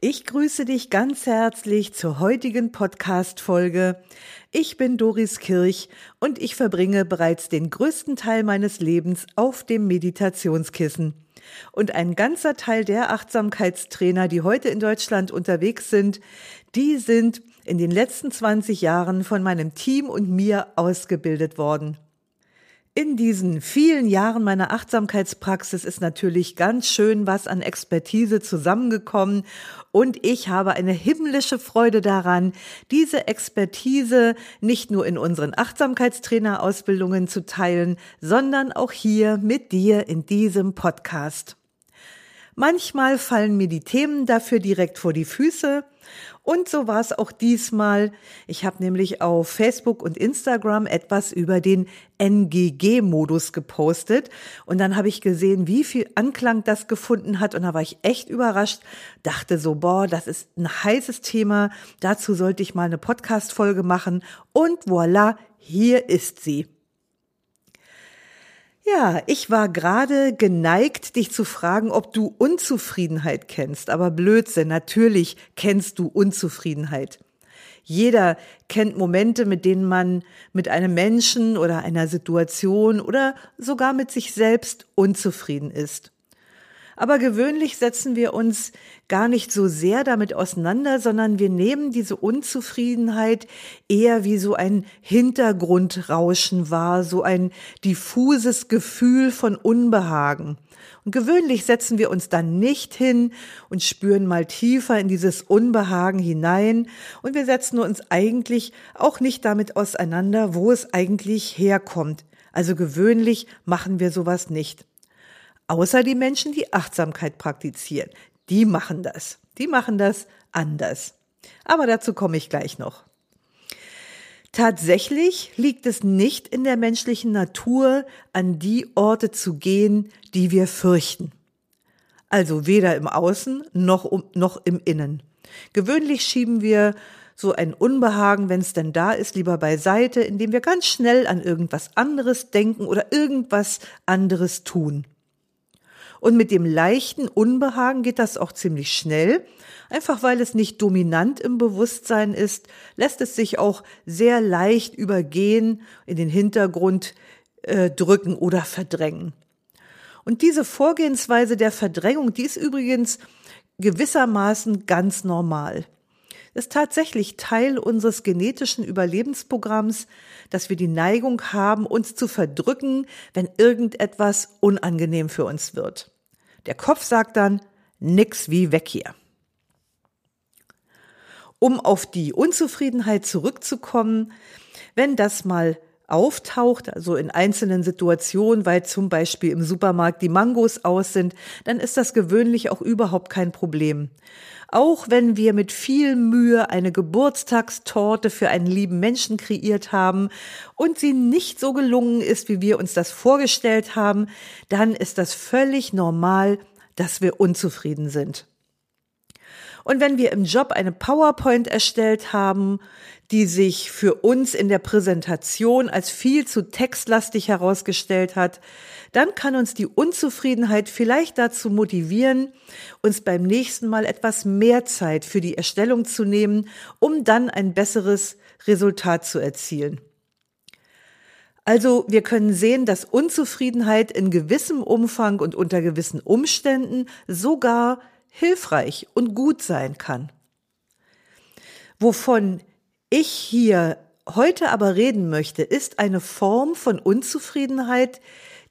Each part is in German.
Ich grüße dich ganz herzlich zur heutigen Podcast-Folge. Ich bin Doris Kirch und ich verbringe bereits den größten Teil meines Lebens auf dem Meditationskissen. Und ein ganzer Teil der Achtsamkeitstrainer, die heute in Deutschland unterwegs sind, die sind in den letzten 20 Jahren von meinem Team und mir ausgebildet worden. In diesen vielen Jahren meiner Achtsamkeitspraxis ist natürlich ganz schön was an Expertise zusammengekommen und ich habe eine himmlische Freude daran, diese Expertise nicht nur in unseren Achtsamkeitstrainerausbildungen zu teilen, sondern auch hier mit dir in diesem Podcast. Manchmal fallen mir die Themen dafür direkt vor die Füße. Und so war es auch diesmal. Ich habe nämlich auf Facebook und Instagram etwas über den NGG-Modus gepostet. Und dann habe ich gesehen, wie viel Anklang das gefunden hat. Und da war ich echt überrascht, dachte so, boah, das ist ein heißes Thema, dazu sollte ich mal eine Podcast-Folge machen. Und voilà, hier ist sie. Ja, ich war gerade geneigt, dich zu fragen, ob du Unzufriedenheit kennst. Aber Blödsinn, natürlich kennst du Unzufriedenheit. Jeder kennt Momente, mit denen man mit einem Menschen oder einer Situation oder sogar mit sich selbst unzufrieden ist. Aber gewöhnlich setzen wir uns gar nicht so sehr damit auseinander, sondern wir nehmen diese Unzufriedenheit eher wie so ein Hintergrundrauschen wahr, so ein diffuses Gefühl von Unbehagen. Und gewöhnlich setzen wir uns dann nicht hin und spüren mal tiefer in dieses Unbehagen hinein und wir setzen uns eigentlich auch nicht damit auseinander, wo es eigentlich herkommt. Also gewöhnlich machen wir sowas nicht. Außer die Menschen, die Achtsamkeit praktizieren. Die machen das. Die machen das anders. Aber dazu komme ich gleich noch. Tatsächlich liegt es nicht in der menschlichen Natur, an die Orte zu gehen, die wir fürchten. Also weder im Außen noch, noch im Innen. Gewöhnlich schieben wir so ein Unbehagen, wenn es denn da ist, lieber beiseite, indem wir ganz schnell an irgendwas anderes denken oder irgendwas anderes tun. Und mit dem leichten Unbehagen geht das auch ziemlich schnell. Einfach weil es nicht dominant im Bewusstsein ist, lässt es sich auch sehr leicht übergehen, in den Hintergrund äh, drücken oder verdrängen. Und diese Vorgehensweise der Verdrängung, die ist übrigens gewissermaßen ganz normal. Ist tatsächlich Teil unseres genetischen Überlebensprogramms, dass wir die Neigung haben, uns zu verdrücken, wenn irgendetwas unangenehm für uns wird. Der Kopf sagt dann, nix wie weg hier. Um auf die Unzufriedenheit zurückzukommen, wenn das mal auftaucht, also in einzelnen Situationen, weil zum Beispiel im Supermarkt die Mangos aus sind, dann ist das gewöhnlich auch überhaupt kein Problem. Auch wenn wir mit viel Mühe eine Geburtstagstorte für einen lieben Menschen kreiert haben und sie nicht so gelungen ist, wie wir uns das vorgestellt haben, dann ist das völlig normal, dass wir unzufrieden sind. Und wenn wir im Job eine PowerPoint erstellt haben, die sich für uns in der Präsentation als viel zu textlastig herausgestellt hat, dann kann uns die Unzufriedenheit vielleicht dazu motivieren, uns beim nächsten Mal etwas mehr Zeit für die Erstellung zu nehmen, um dann ein besseres Resultat zu erzielen. Also wir können sehen, dass Unzufriedenheit in gewissem Umfang und unter gewissen Umständen sogar hilfreich und gut sein kann. Wovon ich hier heute aber reden möchte, ist eine Form von Unzufriedenheit,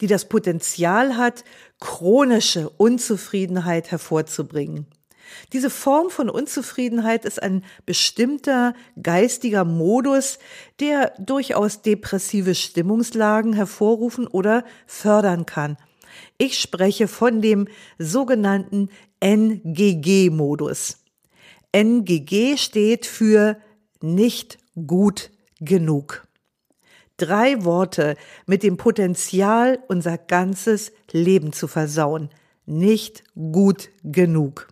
die das Potenzial hat, chronische Unzufriedenheit hervorzubringen. Diese Form von Unzufriedenheit ist ein bestimmter geistiger Modus, der durchaus depressive Stimmungslagen hervorrufen oder fördern kann. Ich spreche von dem sogenannten NGG-Modus. NGG steht für nicht gut genug. Drei Worte mit dem Potenzial, unser ganzes Leben zu versauen. Nicht gut genug.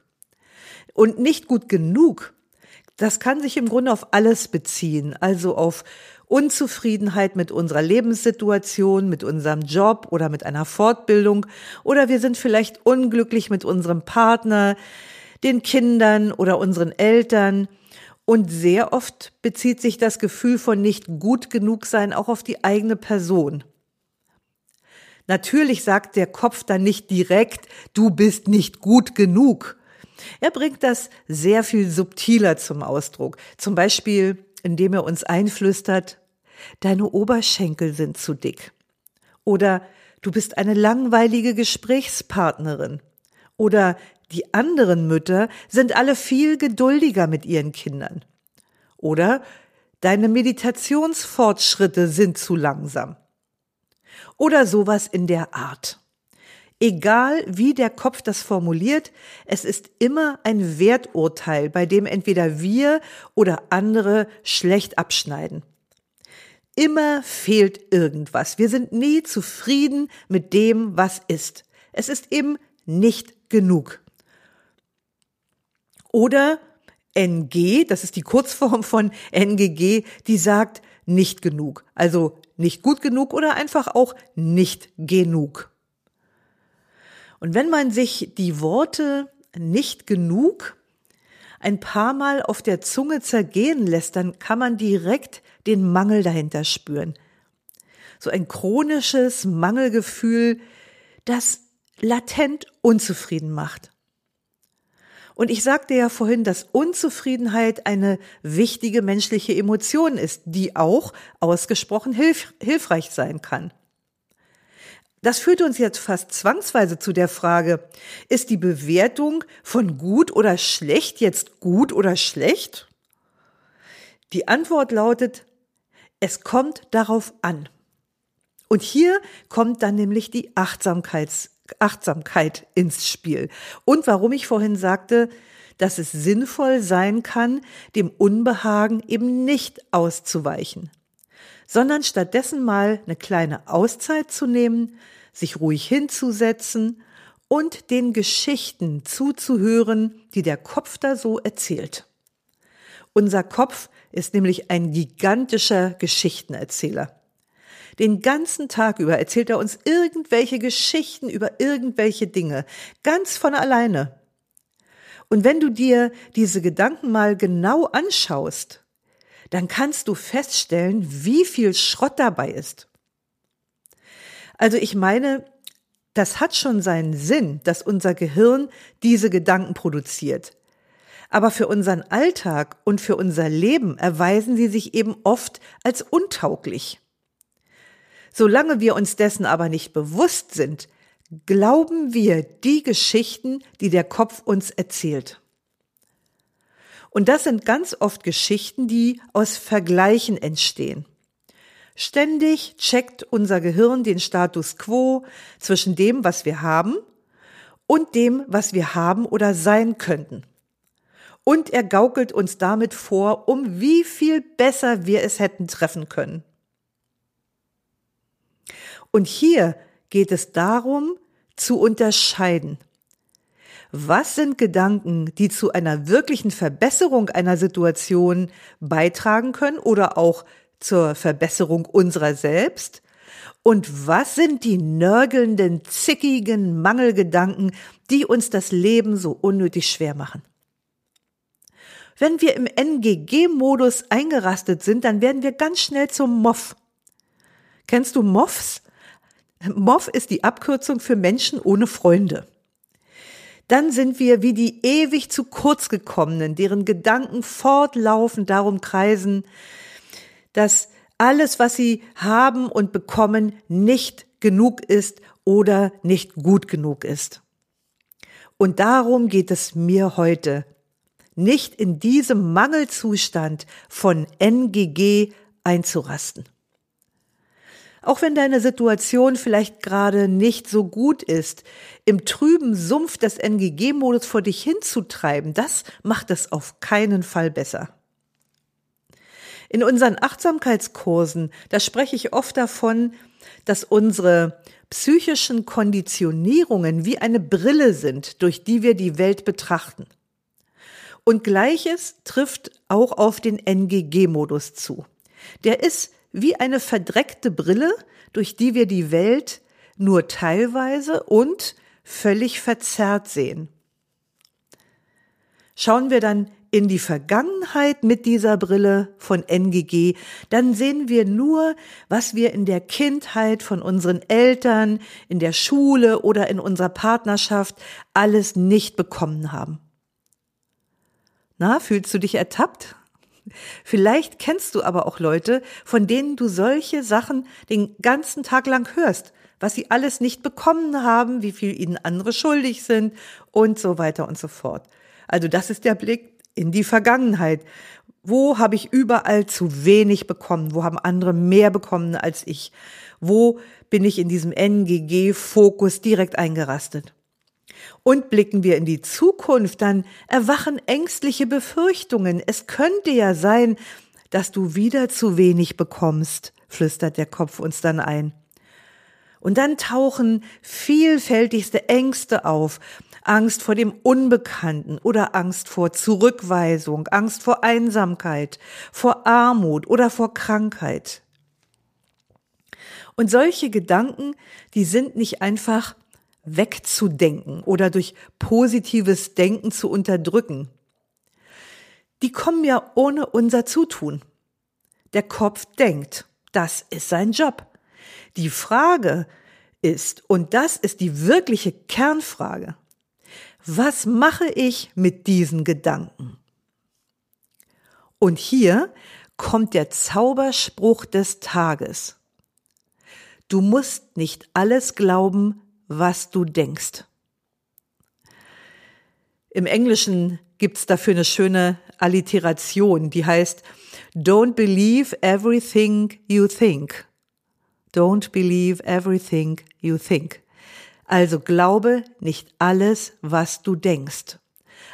Und nicht gut genug, das kann sich im Grunde auf alles beziehen, also auf Unzufriedenheit mit unserer Lebenssituation, mit unserem Job oder mit einer Fortbildung oder wir sind vielleicht unglücklich mit unserem Partner, den Kindern oder unseren Eltern und sehr oft bezieht sich das Gefühl von nicht gut genug sein auch auf die eigene Person. Natürlich sagt der Kopf dann nicht direkt, du bist nicht gut genug. Er bringt das sehr viel subtiler zum Ausdruck. Zum Beispiel, indem er uns einflüstert, deine Oberschenkel sind zu dick. Oder du bist eine langweilige Gesprächspartnerin. Oder die anderen Mütter sind alle viel geduldiger mit ihren Kindern. Oder deine Meditationsfortschritte sind zu langsam. Oder sowas in der Art. Egal wie der Kopf das formuliert, es ist immer ein Werturteil, bei dem entweder wir oder andere schlecht abschneiden. Immer fehlt irgendwas. Wir sind nie zufrieden mit dem, was ist. Es ist eben nicht genug. Oder NG, das ist die Kurzform von NGG, die sagt nicht genug. Also nicht gut genug oder einfach auch nicht genug. Und wenn man sich die Worte nicht genug ein paar Mal auf der Zunge zergehen lässt, dann kann man direkt den Mangel dahinter spüren. So ein chronisches Mangelgefühl, das latent unzufrieden macht. Und ich sagte ja vorhin, dass Unzufriedenheit eine wichtige menschliche Emotion ist, die auch ausgesprochen hilf hilfreich sein kann. Das führt uns jetzt fast zwangsweise zu der Frage, ist die Bewertung von gut oder schlecht jetzt gut oder schlecht? Die Antwort lautet, es kommt darauf an. Und hier kommt dann nämlich die Achtsamkeits, Achtsamkeit ins Spiel. Und warum ich vorhin sagte, dass es sinnvoll sein kann, dem Unbehagen eben nicht auszuweichen sondern stattdessen mal eine kleine Auszeit zu nehmen, sich ruhig hinzusetzen und den Geschichten zuzuhören, die der Kopf da so erzählt. Unser Kopf ist nämlich ein gigantischer Geschichtenerzähler. Den ganzen Tag über erzählt er uns irgendwelche Geschichten über irgendwelche Dinge, ganz von alleine. Und wenn du dir diese Gedanken mal genau anschaust, dann kannst du feststellen, wie viel Schrott dabei ist. Also ich meine, das hat schon seinen Sinn, dass unser Gehirn diese Gedanken produziert. Aber für unseren Alltag und für unser Leben erweisen sie sich eben oft als untauglich. Solange wir uns dessen aber nicht bewusst sind, glauben wir die Geschichten, die der Kopf uns erzählt. Und das sind ganz oft Geschichten, die aus Vergleichen entstehen. Ständig checkt unser Gehirn den Status quo zwischen dem, was wir haben und dem, was wir haben oder sein könnten. Und er gaukelt uns damit vor, um wie viel besser wir es hätten treffen können. Und hier geht es darum, zu unterscheiden. Was sind Gedanken, die zu einer wirklichen Verbesserung einer Situation beitragen können oder auch zur Verbesserung unserer selbst? Und was sind die nörgelnden, zickigen Mangelgedanken, die uns das Leben so unnötig schwer machen? Wenn wir im NGG-Modus eingerastet sind, dann werden wir ganz schnell zum Moff. Kennst du Moffs? Moff ist die Abkürzung für Menschen ohne Freunde dann sind wir wie die ewig zu kurz gekommenen, deren Gedanken fortlaufend darum kreisen, dass alles, was sie haben und bekommen, nicht genug ist oder nicht gut genug ist. Und darum geht es mir heute, nicht in diesem Mangelzustand von NGG einzurasten. Auch wenn deine Situation vielleicht gerade nicht so gut ist, im trüben Sumpf des NGG-Modus vor dich hinzutreiben, das macht es auf keinen Fall besser. In unseren Achtsamkeitskursen, da spreche ich oft davon, dass unsere psychischen Konditionierungen wie eine Brille sind, durch die wir die Welt betrachten. Und gleiches trifft auch auf den NGG-Modus zu. Der ist wie eine verdreckte Brille, durch die wir die Welt nur teilweise und völlig verzerrt sehen. Schauen wir dann in die Vergangenheit mit dieser Brille von NGG, dann sehen wir nur, was wir in der Kindheit von unseren Eltern, in der Schule oder in unserer Partnerschaft alles nicht bekommen haben. Na, fühlst du dich ertappt? Vielleicht kennst du aber auch Leute, von denen du solche Sachen den ganzen Tag lang hörst, was sie alles nicht bekommen haben, wie viel ihnen andere schuldig sind und so weiter und so fort. Also das ist der Blick in die Vergangenheit. Wo habe ich überall zu wenig bekommen? Wo haben andere mehr bekommen als ich? Wo bin ich in diesem NGG-Fokus direkt eingerastet? Und blicken wir in die Zukunft, dann erwachen ängstliche Befürchtungen. Es könnte ja sein, dass du wieder zu wenig bekommst, flüstert der Kopf uns dann ein. Und dann tauchen vielfältigste Ängste auf. Angst vor dem Unbekannten oder Angst vor Zurückweisung, Angst vor Einsamkeit, vor Armut oder vor Krankheit. Und solche Gedanken, die sind nicht einfach wegzudenken oder durch positives Denken zu unterdrücken. Die kommen ja ohne unser Zutun. Der Kopf denkt, das ist sein Job. Die Frage ist, und das ist die wirkliche Kernfrage, was mache ich mit diesen Gedanken? Und hier kommt der Zauberspruch des Tages. Du musst nicht alles glauben, was du denkst. Im Englischen gibt's dafür eine schöne Alliteration, die heißt Don't believe everything you think. Don't believe everything you think. Also glaube nicht alles, was du denkst.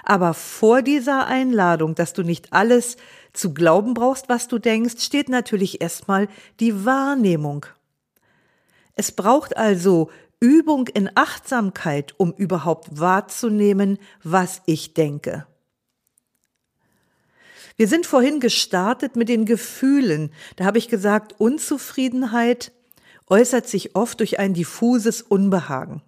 Aber vor dieser Einladung, dass du nicht alles zu glauben brauchst, was du denkst, steht natürlich erstmal die Wahrnehmung. Es braucht also Übung in Achtsamkeit, um überhaupt wahrzunehmen, was ich denke. Wir sind vorhin gestartet mit den Gefühlen. Da habe ich gesagt, Unzufriedenheit äußert sich oft durch ein diffuses Unbehagen.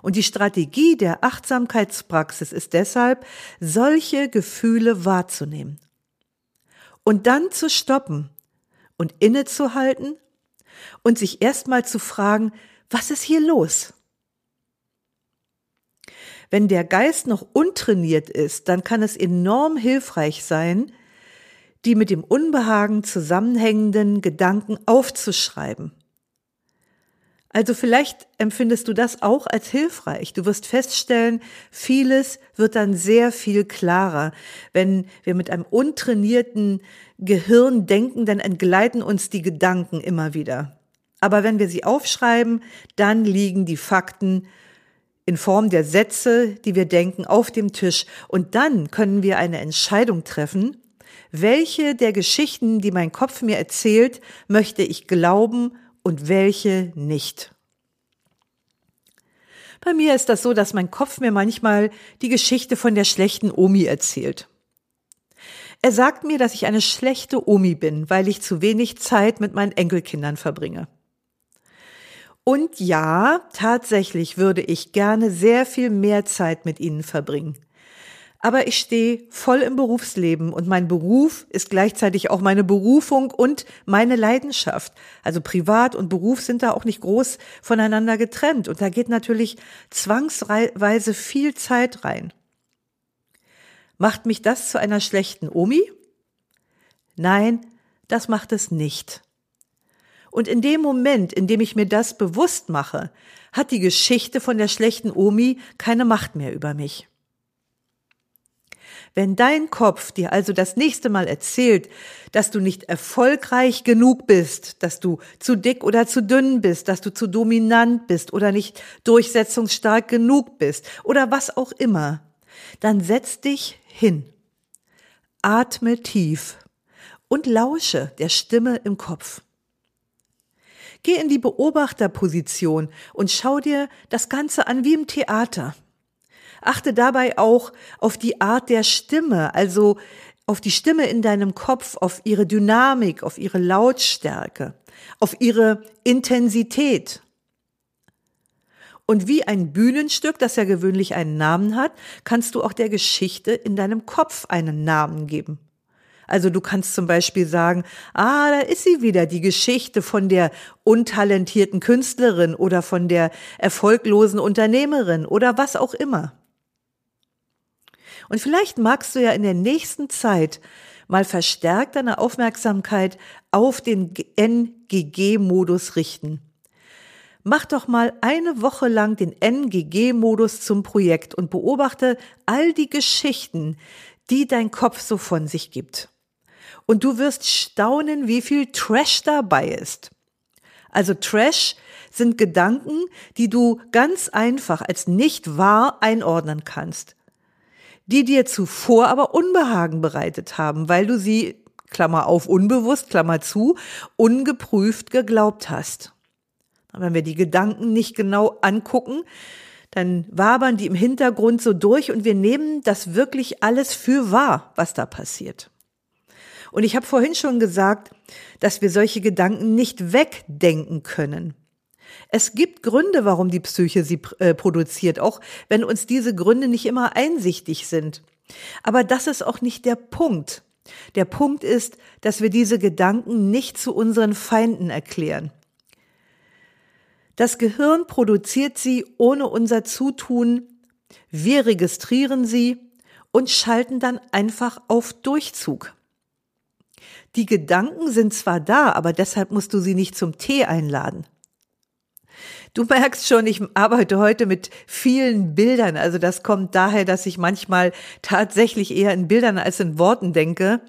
Und die Strategie der Achtsamkeitspraxis ist deshalb, solche Gefühle wahrzunehmen. Und dann zu stoppen und innezuhalten und sich erstmal zu fragen, was ist hier los? Wenn der Geist noch untrainiert ist, dann kann es enorm hilfreich sein, die mit dem Unbehagen zusammenhängenden Gedanken aufzuschreiben. Also vielleicht empfindest du das auch als hilfreich. Du wirst feststellen, vieles wird dann sehr viel klarer. Wenn wir mit einem untrainierten Gehirn denken, dann entgleiten uns die Gedanken immer wieder. Aber wenn wir sie aufschreiben, dann liegen die Fakten in Form der Sätze, die wir denken, auf dem Tisch. Und dann können wir eine Entscheidung treffen, welche der Geschichten, die mein Kopf mir erzählt, möchte ich glauben und welche nicht. Bei mir ist das so, dass mein Kopf mir manchmal die Geschichte von der schlechten Omi erzählt. Er sagt mir, dass ich eine schlechte Omi bin, weil ich zu wenig Zeit mit meinen Enkelkindern verbringe. Und ja, tatsächlich würde ich gerne sehr viel mehr Zeit mit ihnen verbringen. Aber ich stehe voll im Berufsleben und mein Beruf ist gleichzeitig auch meine Berufung und meine Leidenschaft. Also Privat und Beruf sind da auch nicht groß voneinander getrennt und da geht natürlich zwangsweise viel Zeit rein. Macht mich das zu einer schlechten Omi? Nein, das macht es nicht. Und in dem Moment, in dem ich mir das bewusst mache, hat die Geschichte von der schlechten Omi keine Macht mehr über mich. Wenn dein Kopf dir also das nächste Mal erzählt, dass du nicht erfolgreich genug bist, dass du zu dick oder zu dünn bist, dass du zu dominant bist oder nicht durchsetzungsstark genug bist oder was auch immer, dann setz dich hin, atme tief und lausche der Stimme im Kopf. Geh in die Beobachterposition und schau dir das Ganze an wie im Theater. Achte dabei auch auf die Art der Stimme, also auf die Stimme in deinem Kopf, auf ihre Dynamik, auf ihre Lautstärke, auf ihre Intensität. Und wie ein Bühnenstück, das ja gewöhnlich einen Namen hat, kannst du auch der Geschichte in deinem Kopf einen Namen geben. Also du kannst zum Beispiel sagen, ah, da ist sie wieder, die Geschichte von der untalentierten Künstlerin oder von der erfolglosen Unternehmerin oder was auch immer. Und vielleicht magst du ja in der nächsten Zeit mal verstärkt deine Aufmerksamkeit auf den NGG-Modus richten. Mach doch mal eine Woche lang den NGG-Modus zum Projekt und beobachte all die Geschichten, die dein Kopf so von sich gibt. Und du wirst staunen, wie viel Trash dabei ist. Also Trash sind Gedanken, die du ganz einfach als nicht wahr einordnen kannst die dir zuvor aber Unbehagen bereitet haben, weil du sie, Klammer auf, unbewusst, Klammer zu, ungeprüft geglaubt hast. Wenn wir die Gedanken nicht genau angucken, dann wabern die im Hintergrund so durch und wir nehmen das wirklich alles für wahr, was da passiert. Und ich habe vorhin schon gesagt, dass wir solche Gedanken nicht wegdenken können. Es gibt Gründe, warum die Psyche sie äh, produziert, auch wenn uns diese Gründe nicht immer einsichtig sind. Aber das ist auch nicht der Punkt. Der Punkt ist, dass wir diese Gedanken nicht zu unseren Feinden erklären. Das Gehirn produziert sie ohne unser Zutun, wir registrieren sie und schalten dann einfach auf Durchzug. Die Gedanken sind zwar da, aber deshalb musst du sie nicht zum Tee einladen. Du merkst schon, ich arbeite heute mit vielen Bildern. Also das kommt daher, dass ich manchmal tatsächlich eher in Bildern als in Worten denke.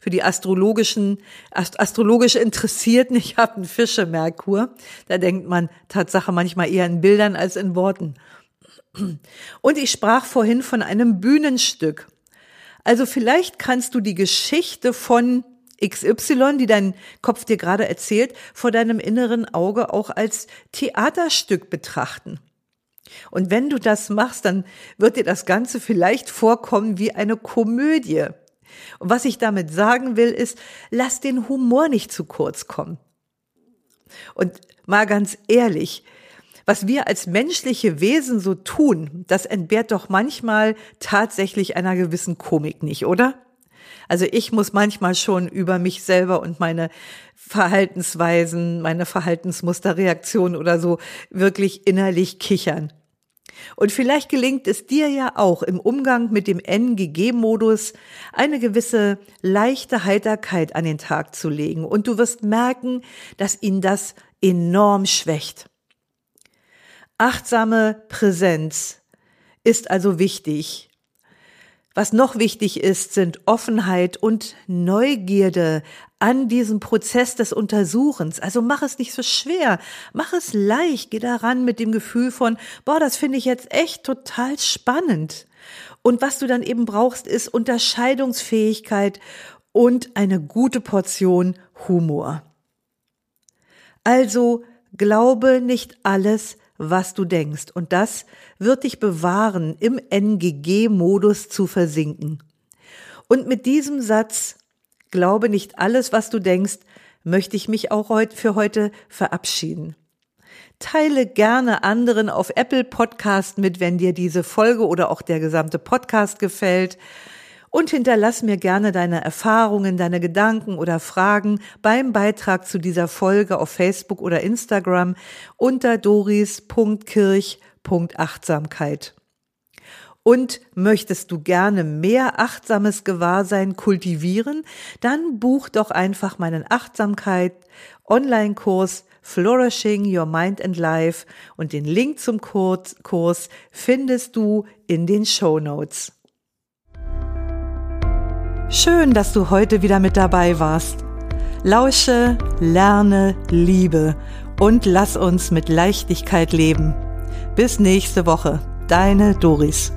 Für die astrologischen, astrologisch Interessierten, ich habe einen Fische Merkur. Da denkt man Tatsache manchmal eher in Bildern als in Worten. Und ich sprach vorhin von einem Bühnenstück. Also vielleicht kannst du die Geschichte von XY, die dein Kopf dir gerade erzählt, vor deinem inneren Auge auch als Theaterstück betrachten. Und wenn du das machst, dann wird dir das Ganze vielleicht vorkommen wie eine Komödie. Und was ich damit sagen will, ist, lass den Humor nicht zu kurz kommen. Und mal ganz ehrlich, was wir als menschliche Wesen so tun, das entbehrt doch manchmal tatsächlich einer gewissen Komik nicht, oder? Also ich muss manchmal schon über mich selber und meine Verhaltensweisen, meine Verhaltensmusterreaktionen oder so wirklich innerlich kichern. Und vielleicht gelingt es dir ja auch im Umgang mit dem NGG-Modus eine gewisse leichte Heiterkeit an den Tag zu legen. Und du wirst merken, dass ihn das enorm schwächt. Achtsame Präsenz ist also wichtig. Was noch wichtig ist, sind Offenheit und Neugierde an diesem Prozess des Untersuchens. Also mach es nicht so schwer, mach es leicht, geh daran mit dem Gefühl von, boah, das finde ich jetzt echt total spannend. Und was du dann eben brauchst, ist Unterscheidungsfähigkeit und eine gute Portion Humor. Also glaube nicht alles, was du denkst. Und das wird dich bewahren, im NGG-Modus zu versinken. Und mit diesem Satz, glaube nicht alles, was du denkst, möchte ich mich auch heute für heute verabschieden. Teile gerne anderen auf Apple Podcast mit, wenn dir diese Folge oder auch der gesamte Podcast gefällt und hinterlass mir gerne deine Erfahrungen, deine Gedanken oder Fragen beim Beitrag zu dieser Folge auf Facebook oder Instagram unter doris.kirch.achtsamkeit. Und möchtest du gerne mehr achtsames Gewahrsein kultivieren, dann buch doch einfach meinen Achtsamkeit Online-Kurs Flourishing Your Mind and Life und den Link zum Kurs, findest du in den Show Notes. Schön, dass du heute wieder mit dabei warst. Lausche, lerne, liebe und lass uns mit Leichtigkeit leben. Bis nächste Woche, deine Doris.